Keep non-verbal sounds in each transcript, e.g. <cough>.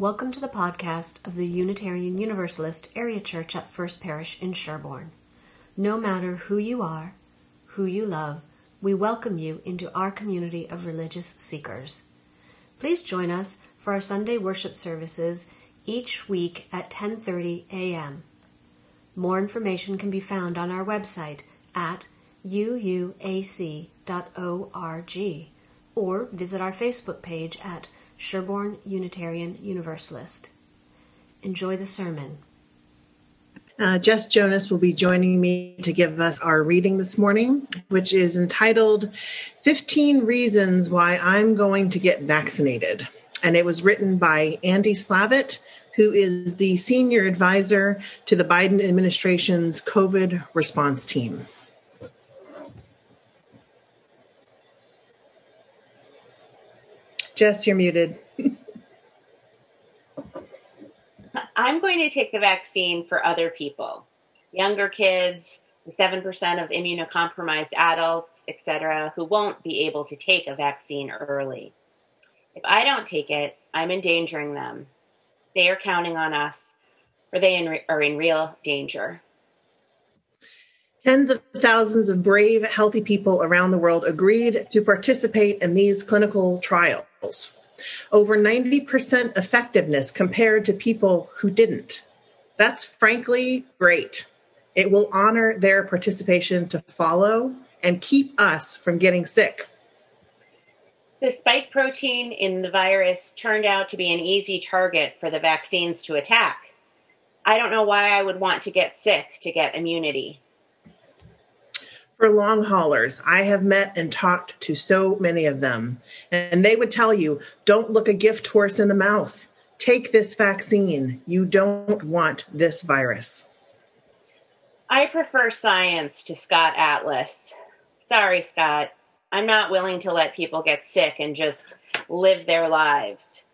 Welcome to the podcast of the Unitarian Universalist Area Church at First Parish in Sherborn. No matter who you are, who you love, we welcome you into our community of religious seekers. Please join us for our Sunday worship services each week at 10:30 a.m. More information can be found on our website at uuac.org or visit our Facebook page at Sherborn Unitarian Universalist. Enjoy the sermon. Uh, Jess Jonas will be joining me to give us our reading this morning, which is entitled 15 Reasons Why I'm Going to Get Vaccinated. And it was written by Andy Slavitt, who is the senior advisor to the Biden administration's COVID response team. Jess, you're muted. I'm going to take the vaccine for other people, younger kids, the 7% of immunocompromised adults, etc., who won't be able to take a vaccine early. If I don't take it, I'm endangering them. They are counting on us, or they in, are in real danger. Tens of thousands of brave, healthy people around the world agreed to participate in these clinical trials. Over 90% effectiveness compared to people who didn't. That's frankly great. It will honor their participation to follow and keep us from getting sick. The spike protein in the virus turned out to be an easy target for the vaccines to attack. I don't know why I would want to get sick to get immunity for long haulers. I have met and talked to so many of them, and they would tell you don't look a gift horse in the mouth. Take this vaccine. You don't want this virus. I prefer science to Scott Atlas. Sorry, Scott. I'm not willing to let people get sick and just live their lives.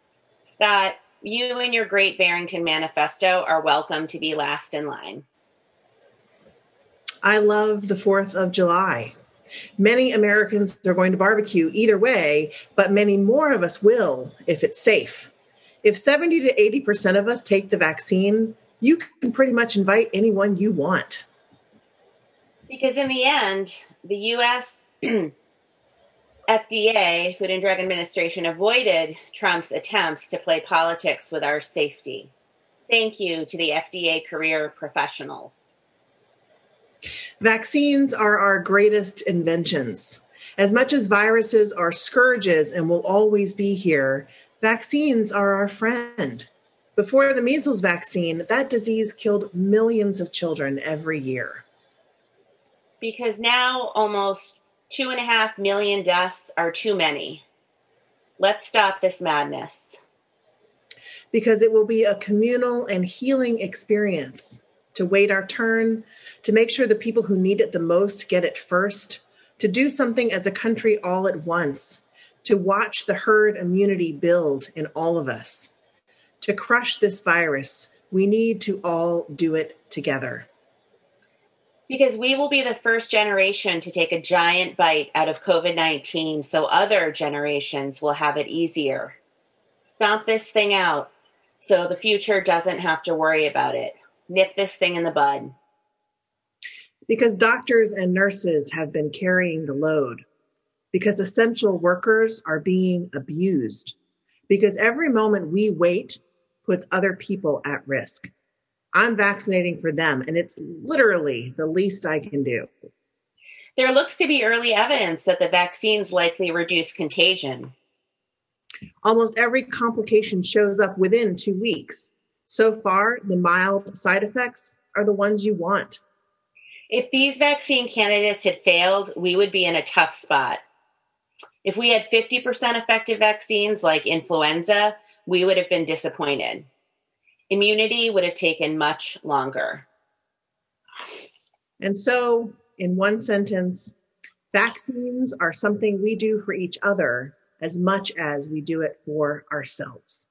Scott, you and your Great Barrington Manifesto are welcome to be last in line. I love the 4th of July. Many Americans are going to barbecue either way, but many more of us will if it's safe. If 70 to 80% of us take the vaccine, you can pretty much invite anyone you want. Because in the end, the US <clears throat> FDA, Food and Drug Administration, avoided Trump's attempts to play politics with our safety. Thank you to the FDA career professionals. Vaccines are our greatest inventions. As much as viruses are scourges and will always be here, vaccines are our friend. Before the measles vaccine, that disease killed millions of children every year. Because now almost two and a half million deaths are too many. Let's stop this madness. Because it will be a communal and healing experience to wait our turn, to make sure the people who need it the most get it first, to do something as a country all at once, to watch the herd immunity build in all of us. To crush this virus, we need to all do it together. Because we will be the first generation to take a giant bite out of COVID 19 so other generations will have it easier. Stomp this thing out so the future doesn't have to worry about it nip this thing in the bud? Because doctors and nurses have been carrying the load, because essential workers are being abused, because every moment we wait puts other people at risk. I'm vaccinating for them, and it's literally the least I can do. There looks to be early evidence that the vaccines likely reduce contagion. Almost every complication shows up within two weeks. So far, the mild side effects are the ones you want. If these vaccine candidates had failed, we would be in a tough spot. If we had 50% effective vaccines like influenza, we would have been disappointed. Immunity would have taken much longer. And so, in one sentence, vaccines are something we do for each other as much as we do it for ourselves.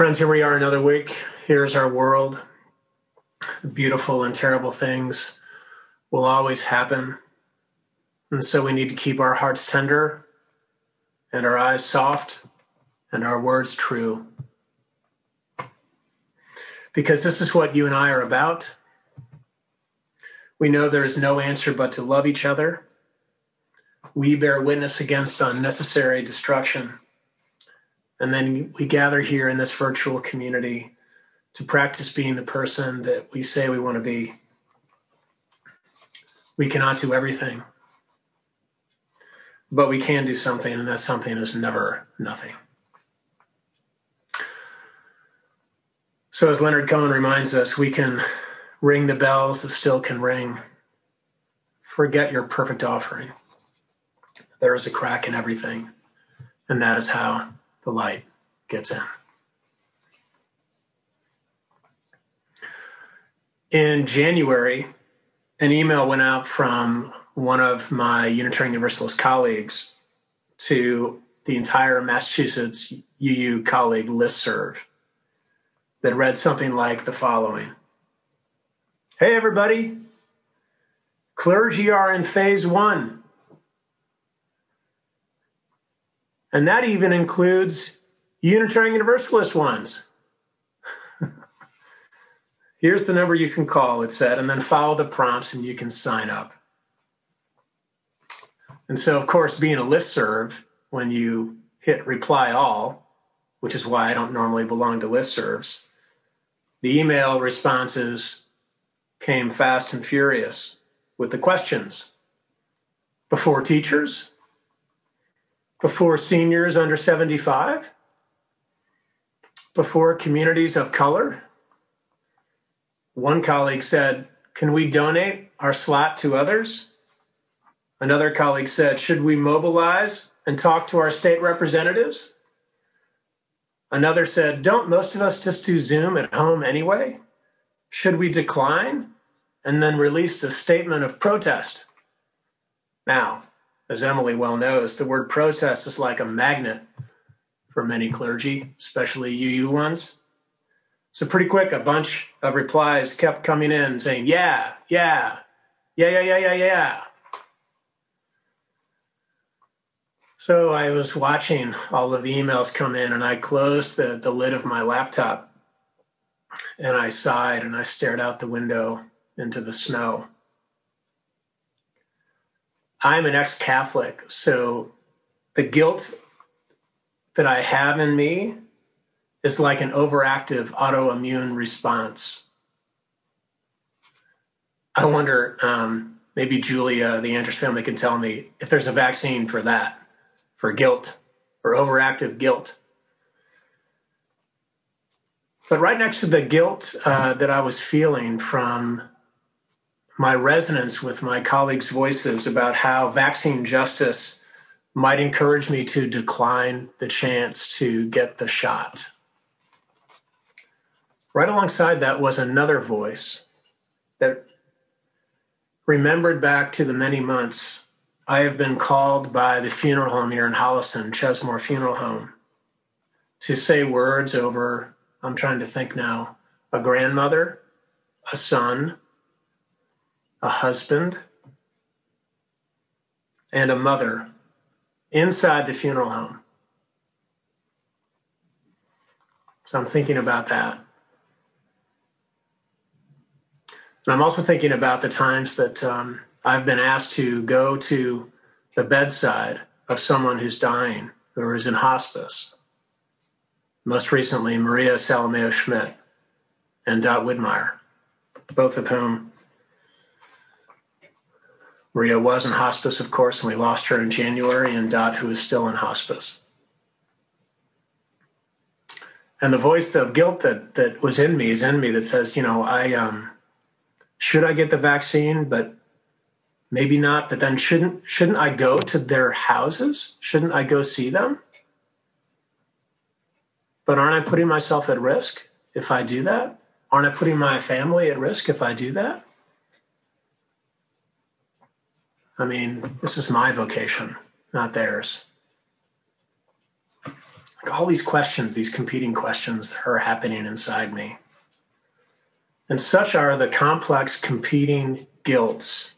Friends, here we are another week. Here's our world. Beautiful and terrible things will always happen. And so we need to keep our hearts tender and our eyes soft and our words true. Because this is what you and I are about. We know there is no answer but to love each other. We bear witness against unnecessary destruction. And then we gather here in this virtual community to practice being the person that we say we want to be. We cannot do everything, but we can do something, and that something is never nothing. So, as Leonard Cohen reminds us, we can ring the bells that still can ring. Forget your perfect offering. There is a crack in everything, and that is how the light gets in. In January, an email went out from one of my Unitarian Universalist colleagues to the entire Massachusetts UU colleague listserv that read something like the following Hey, everybody, clergy are in phase one. And that even includes Unitarian Universalist ones. <laughs> Here's the number you can call, it said, and then follow the prompts and you can sign up. And so, of course, being a list serve, when you hit reply all, which is why I don't normally belong to listservs, the email responses came fast and furious with the questions. Before teachers? Before seniors under 75? Before communities of color? One colleague said, Can we donate our slot to others? Another colleague said, Should we mobilize and talk to our state representatives? Another said, Don't most of us just do Zoom at home anyway? Should we decline and then release a statement of protest? Now, as Emily well knows, the word protest is like a magnet for many clergy, especially UU ones. So, pretty quick, a bunch of replies kept coming in saying, Yeah, yeah, yeah, yeah, yeah, yeah, yeah. So I was watching all of the emails come in and I closed the, the lid of my laptop and I sighed and I stared out the window into the snow. I'm an ex Catholic, so the guilt that I have in me is like an overactive autoimmune response. I wonder, um, maybe Julia, the Andrews family, can tell me if there's a vaccine for that, for guilt, for overactive guilt. But right next to the guilt uh, that I was feeling from my resonance with my colleagues' voices about how vaccine justice might encourage me to decline the chance to get the shot. Right alongside that was another voice that remembered back to the many months I have been called by the funeral home here in Holliston, Chesmore Funeral Home, to say words over, I'm trying to think now, a grandmother, a son, a husband, and a mother inside the funeral home. So I'm thinking about that. And I'm also thinking about the times that um, I've been asked to go to the bedside of someone who's dying or is in hospice. Most recently, Maria Salameo Schmidt and Dot Widmeyer, both of whom Maria was in hospice, of course, and we lost her in January, and Dot, who is still in hospice. And the voice of guilt that that was in me is in me that says, you know, I um, should I get the vaccine, but maybe not. But then shouldn't shouldn't I go to their houses? Shouldn't I go see them? But aren't I putting myself at risk if I do that? Aren't I putting my family at risk if I do that? I mean, this is my vocation, not theirs. like all these questions, these competing questions are happening inside me. And such are the complex competing guilts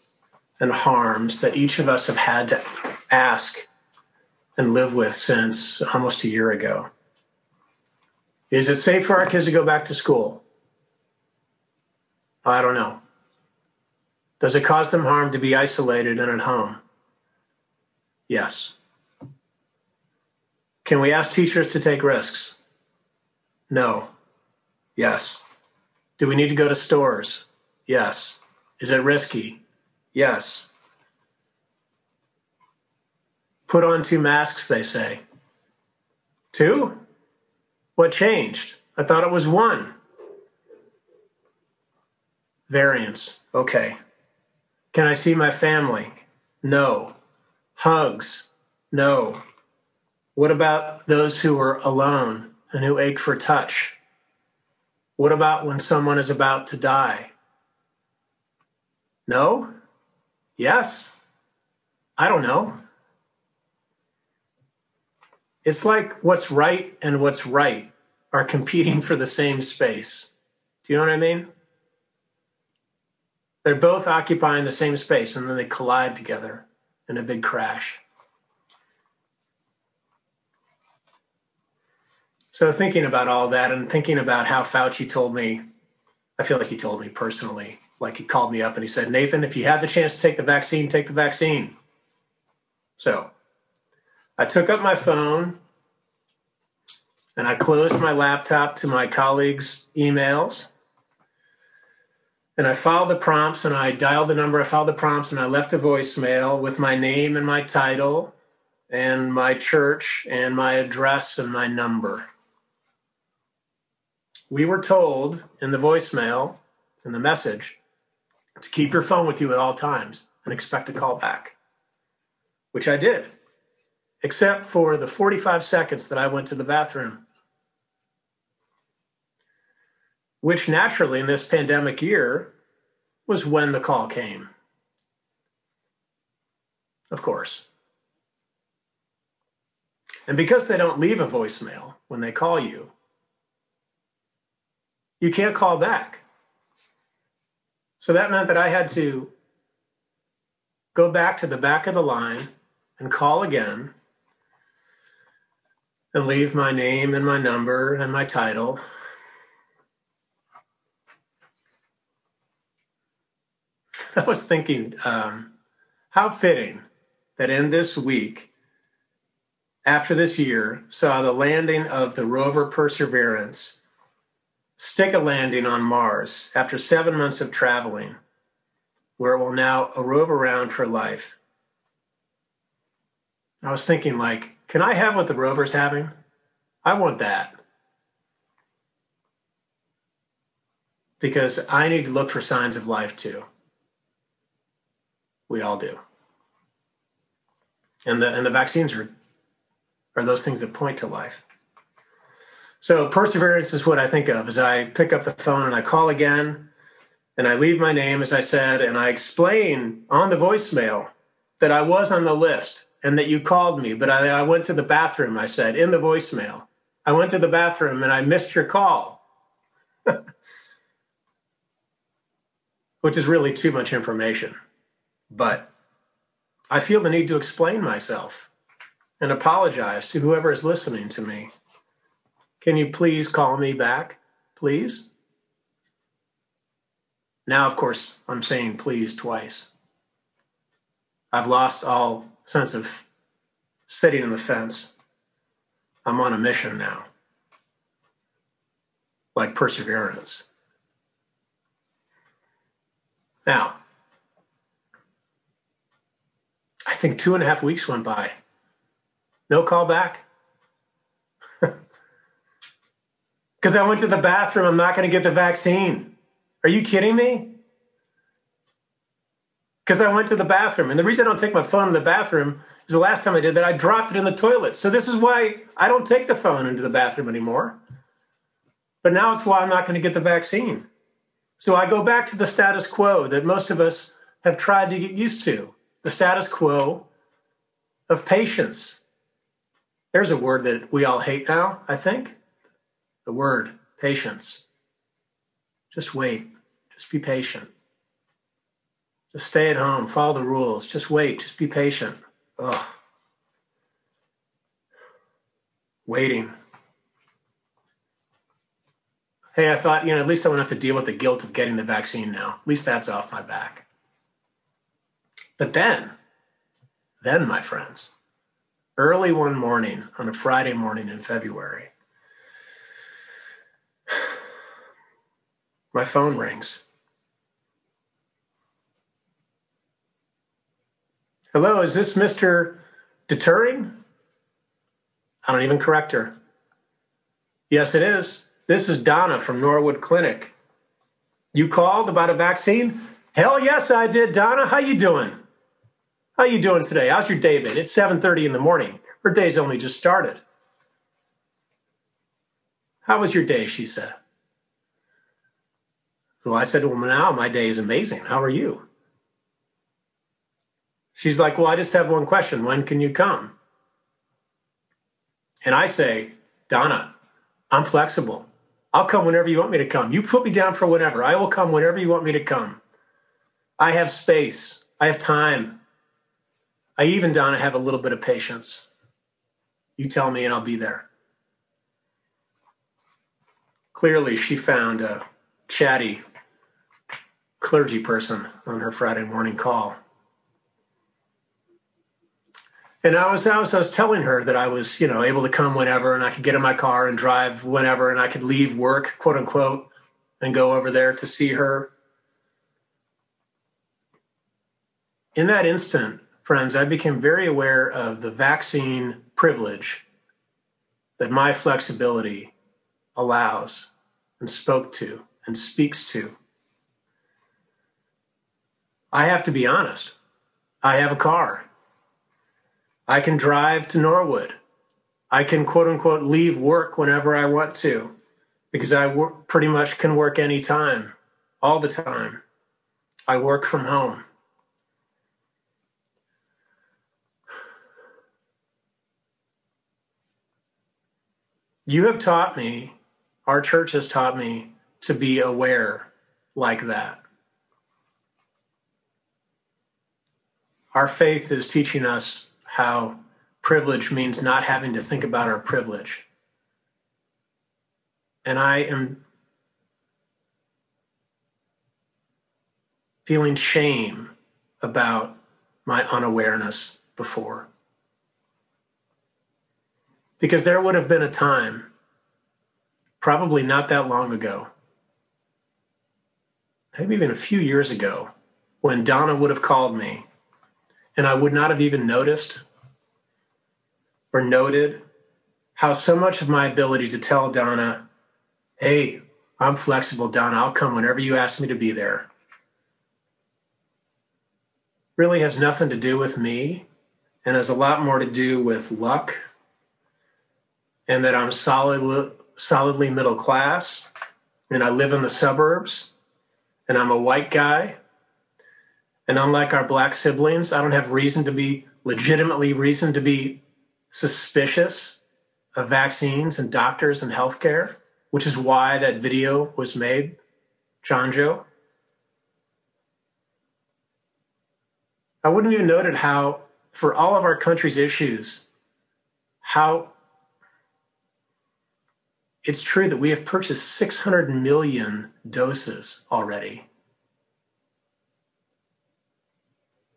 and harms that each of us have had to ask and live with since almost a year ago. Is it safe for our kids to go back to school? I don't know. Does it cause them harm to be isolated and at home? Yes. Can we ask teachers to take risks? No. Yes. Do we need to go to stores? Yes. Is it risky? Yes. Put on two masks, they say. Two? What changed? I thought it was one. Variants. Okay. Can I see my family? No. Hugs? No. What about those who are alone and who ache for touch? What about when someone is about to die? No? Yes? I don't know. It's like what's right and what's right are competing for the same space. Do you know what I mean? They're both occupying the same space and then they collide together in a big crash. So, thinking about all that and thinking about how Fauci told me, I feel like he told me personally, like he called me up and he said, Nathan, if you have the chance to take the vaccine, take the vaccine. So, I took up my phone and I closed my laptop to my colleagues' emails. And I followed the prompts and I dialed the number, I followed the prompts and I left a voicemail with my name and my title and my church and my address and my number. We were told in the voicemail, in the message, to keep your phone with you at all times and expect a call back, which I did, except for the 45 seconds that I went to the bathroom, which naturally in this pandemic year was when the call came. Of course. And because they don't leave a voicemail when they call you, you can't call back. So that meant that I had to go back to the back of the line and call again and leave my name and my number and my title. <laughs> I was thinking, um, how fitting that in this week, after this year, saw the landing of the rover Perseverance stick a landing on Mars after seven months of traveling, where it will now rove around for life. I was thinking, like, can I have what the rover's having? I want that. Because I need to look for signs of life too. We all do. And the and the vaccines are are those things that point to life. So perseverance is what I think of as I pick up the phone and I call again and I leave my name, as I said, and I explain on the voicemail that I was on the list and that you called me, but I, I went to the bathroom, I said, in the voicemail. I went to the bathroom and I missed your call. <laughs> Which is really too much information. But I feel the need to explain myself and apologize to whoever is listening to me. Can you please call me back, please? Now, of course, I'm saying please twice. I've lost all sense of sitting in the fence. I'm on a mission now, like perseverance. Now, I think two and a half weeks went by. No call back. <laughs> because I went to the bathroom. I'm not going to get the vaccine. Are you kidding me? Because I went to the bathroom. And the reason I don't take my phone in the bathroom is the last time I did that, I dropped it in the toilet. So this is why I don't take the phone into the bathroom anymore. But now it's why I'm not going to get the vaccine. So I go back to the status quo that most of us have tried to get used to the status quo of patience There's a word that we all hate now, I think. The word patience. Just wait. Just be patient. Just stay at home. Follow the rules. Just wait. Just be patient. Ugh. Waiting. Hey, I thought, you know, at least I won't have to deal with the guilt of getting the vaccine now. At least that's off my back. But then, then, my friends, early one morning on a Friday morning in February, <sighs> my phone rings. Hello, is this Mr. Detering? I don't even correct her. Yes, it is. This is Donna from Norwood Clinic. You called about a vaccine? Hell yes, I did, Donna. How you doing? How you doing today? How's your day been? It's 7:30 in the morning. Her day's only just started. How was your day? She said. So I said, to Well, now my day is amazing. How are you? She's like, Well, I just have one question. When can you come? And I say, Donna, I'm flexible. I'll come whenever you want me to come. You put me down for whenever. I will come whenever you want me to come. I have space. I have time. I even, Donna, have a little bit of patience. You tell me and I'll be there. Clearly, she found a chatty clergy person on her Friday morning call. And I was, I was, I was telling her that I was, you know, able to come whenever and I could get in my car and drive whenever and I could leave work, quote unquote, and go over there to see her. In that instant, friends, I became very aware of the vaccine privilege that my flexibility allows and spoke to and speaks to. I have to be honest. I have a car. I can drive to Norwood. I can quote unquote leave work whenever I want to because I work, pretty much can work anytime, all the time. I work from home. You have taught me, our church has taught me to be aware like that. Our faith is teaching us how privilege means not having to think about our privilege. And I am feeling shame about my unawareness before. Because there would have been a time, probably not that long ago, maybe even a few years ago, when Donna would have called me and I would not have even noticed or noted how so much of my ability to tell Donna, hey, I'm flexible, Donna, I'll come whenever you ask me to be there, really has nothing to do with me and has a lot more to do with luck and that I'm solid, solidly middle class and I live in the suburbs and I'm a white guy. And unlike our black siblings, I don't have reason to be legitimately reason to be suspicious of vaccines and doctors and healthcare, which is why that video was made, John Joe. I wouldn't even noted how, for all of our country's issues, how it's true that we have purchased 600 million doses already,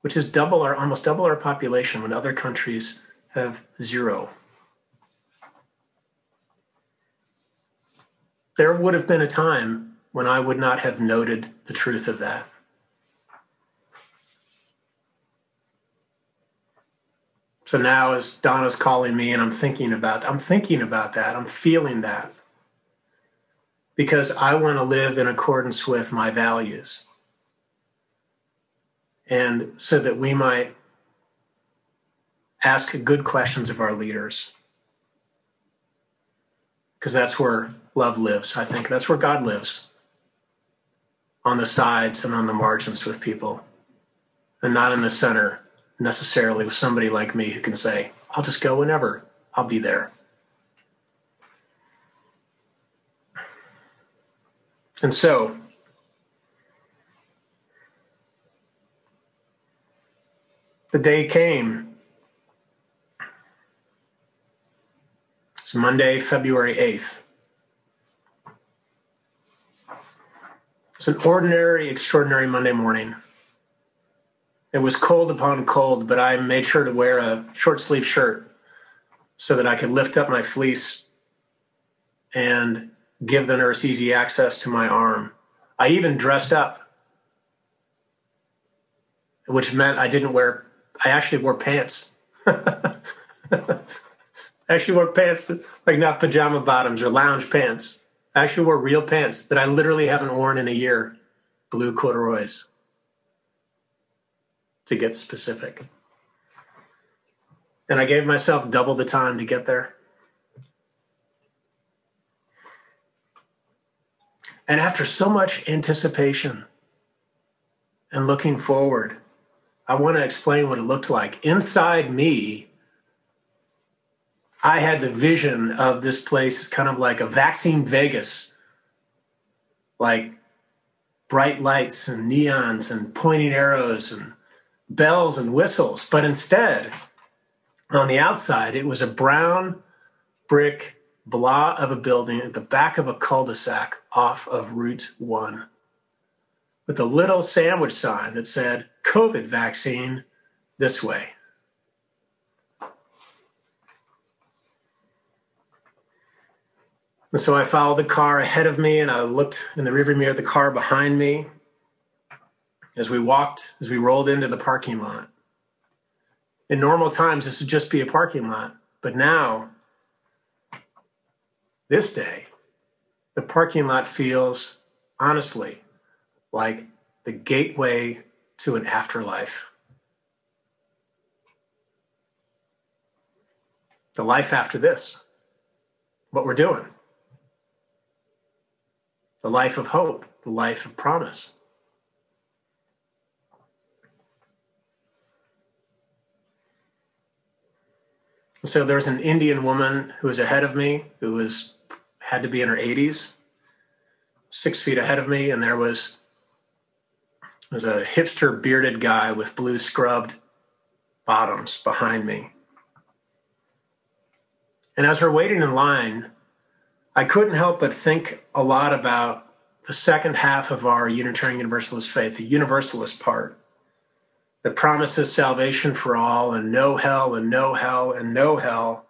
which is double our almost double our population when other countries have zero. There would have been a time when I would not have noted the truth of that. So now as Donna's calling me and I'm thinking about I'm thinking about that. I'm feeling that. Because I want to live in accordance with my values. And so that we might ask good questions of our leaders. Because that's where love lives, I think. That's where God lives. On the sides and on the margins with people, and not in the center necessarily with somebody like me who can say, I'll just go whenever. I'll be there. And so, the day came. It's Monday, February 8th. It's an ordinary, extraordinary Monday morning. It was cold upon cold, but I made sure to wear a short sleeve shirt so that I could lift up my fleece and give the nurse easy access to my arm. I even dressed up, which meant I didn't wear, I actually wore pants. <laughs> I actually wore pants, like not pajama bottoms or lounge pants. I actually wore real pants that I literally haven't worn in a year, blue corduroys, to get specific. And I gave myself double the time to get there. And after so much anticipation and looking forward, I want to explain what it looked like. Inside me, I had the vision of this place kind of like a vaccine Vegas, like bright lights and neons and pointing arrows and bells and whistles. But instead, on the outside, it was a brown brick blah of a building at the back of a cul-de-sac off of Route 1 with a little sandwich sign that said COVID vaccine this way. And so I followed the car ahead of me and I looked in the rearview mirror of the car behind me as we walked, as we rolled into the parking lot. In normal times, this would just be a parking lot. But now this day, the parking lot feels, honestly, like the gateway to an afterlife. The life after this, what we're doing. The life of hope, the life of promise. So there's an Indian woman who was ahead of me, who was had to be in her 80s, six feet ahead of me, and there was there was a hipster bearded guy with blue scrubbed bottoms behind me. And as we're waiting in line, I couldn't help but think a lot about the second half of our Unitarian Universalist faith, the Universalist part that promises salvation for all and no hell and no hell and no hell,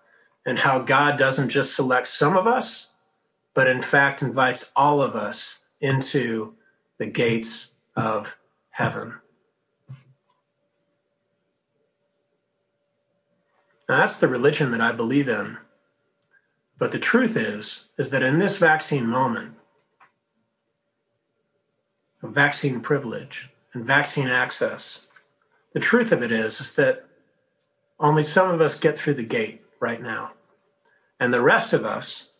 and how God doesn't just select some of us, but in fact invites all of us into the gates of heaven. Now, that's the religion that I believe in. But the truth is, is that in this vaccine moment, vaccine privilege and vaccine access, the truth of it is, is that only some of us get through the gate right now. And the rest of us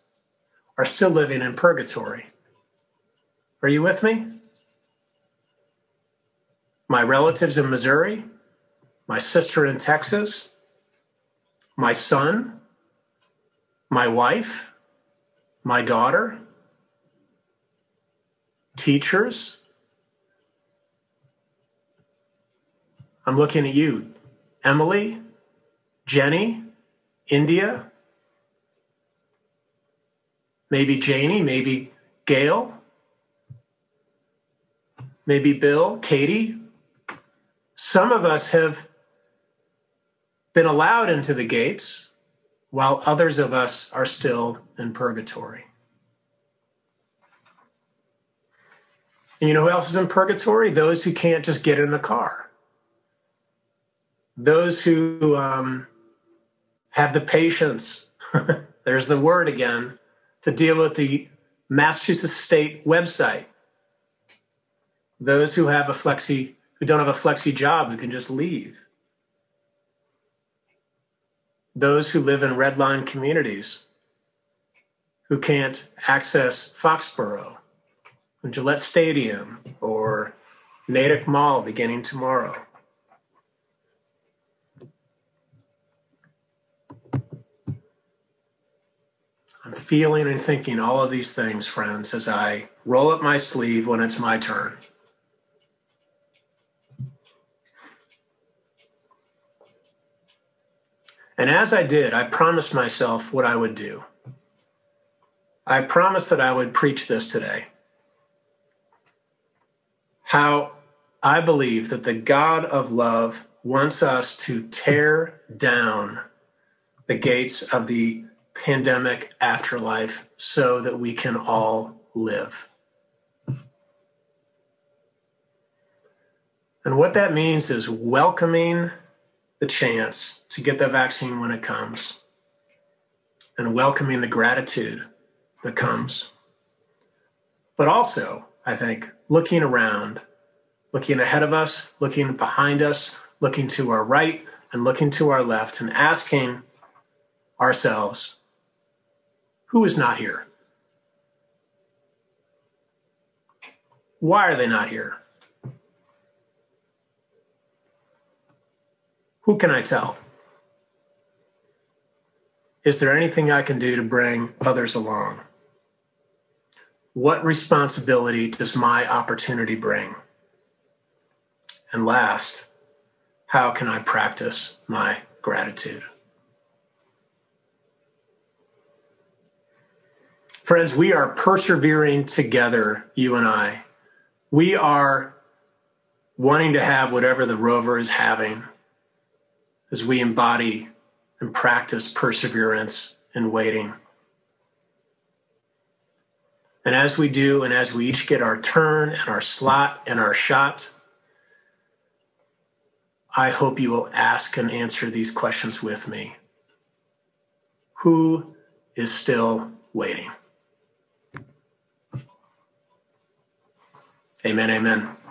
are still living in purgatory. Are you with me? My relatives in Missouri, my sister in Texas, my son, my wife, my daughter, teachers. I'm looking at you, Emily, Jenny, India, maybe Janie, maybe Gail, maybe Bill, Katie. Some of us have been allowed into the gates while others of us are still in purgatory. And you know who else is in purgatory? Those who can't just get in the car. Those who um, have the patience, <laughs> there's the word again, to deal with the Massachusetts State website. Those who have a flexi, who don't have a flexi job, who can just leave. Those who live in red line communities, who can't access Foxborough, Gillette Stadium, or Natick Mall beginning tomorrow. Feeling and thinking all of these things, friends, as I roll up my sleeve when it's my turn. And as I did, I promised myself what I would do. I promised that I would preach this today. How I believe that the God of love wants us to tear down the gates of the pandemic afterlife so that we can all live. And what that means is welcoming the chance to get the vaccine when it comes and welcoming the gratitude that comes. But also, I think, looking around, looking ahead of us, looking behind us, looking to our right and looking to our left, and asking ourselves, who is not here? Why are they not here? Who can I tell? Is there anything I can do to bring others along? What responsibility does my opportunity bring? And last, how can I practice my gratitude? Friends, we are persevering together, you and I. We are wanting to have whatever the rover is having as we embody and practice perseverance and waiting. And as we do, and as we each get our turn and our slot and our shot, I hope you will ask and answer these questions with me. Who is still waiting? Amen, amen.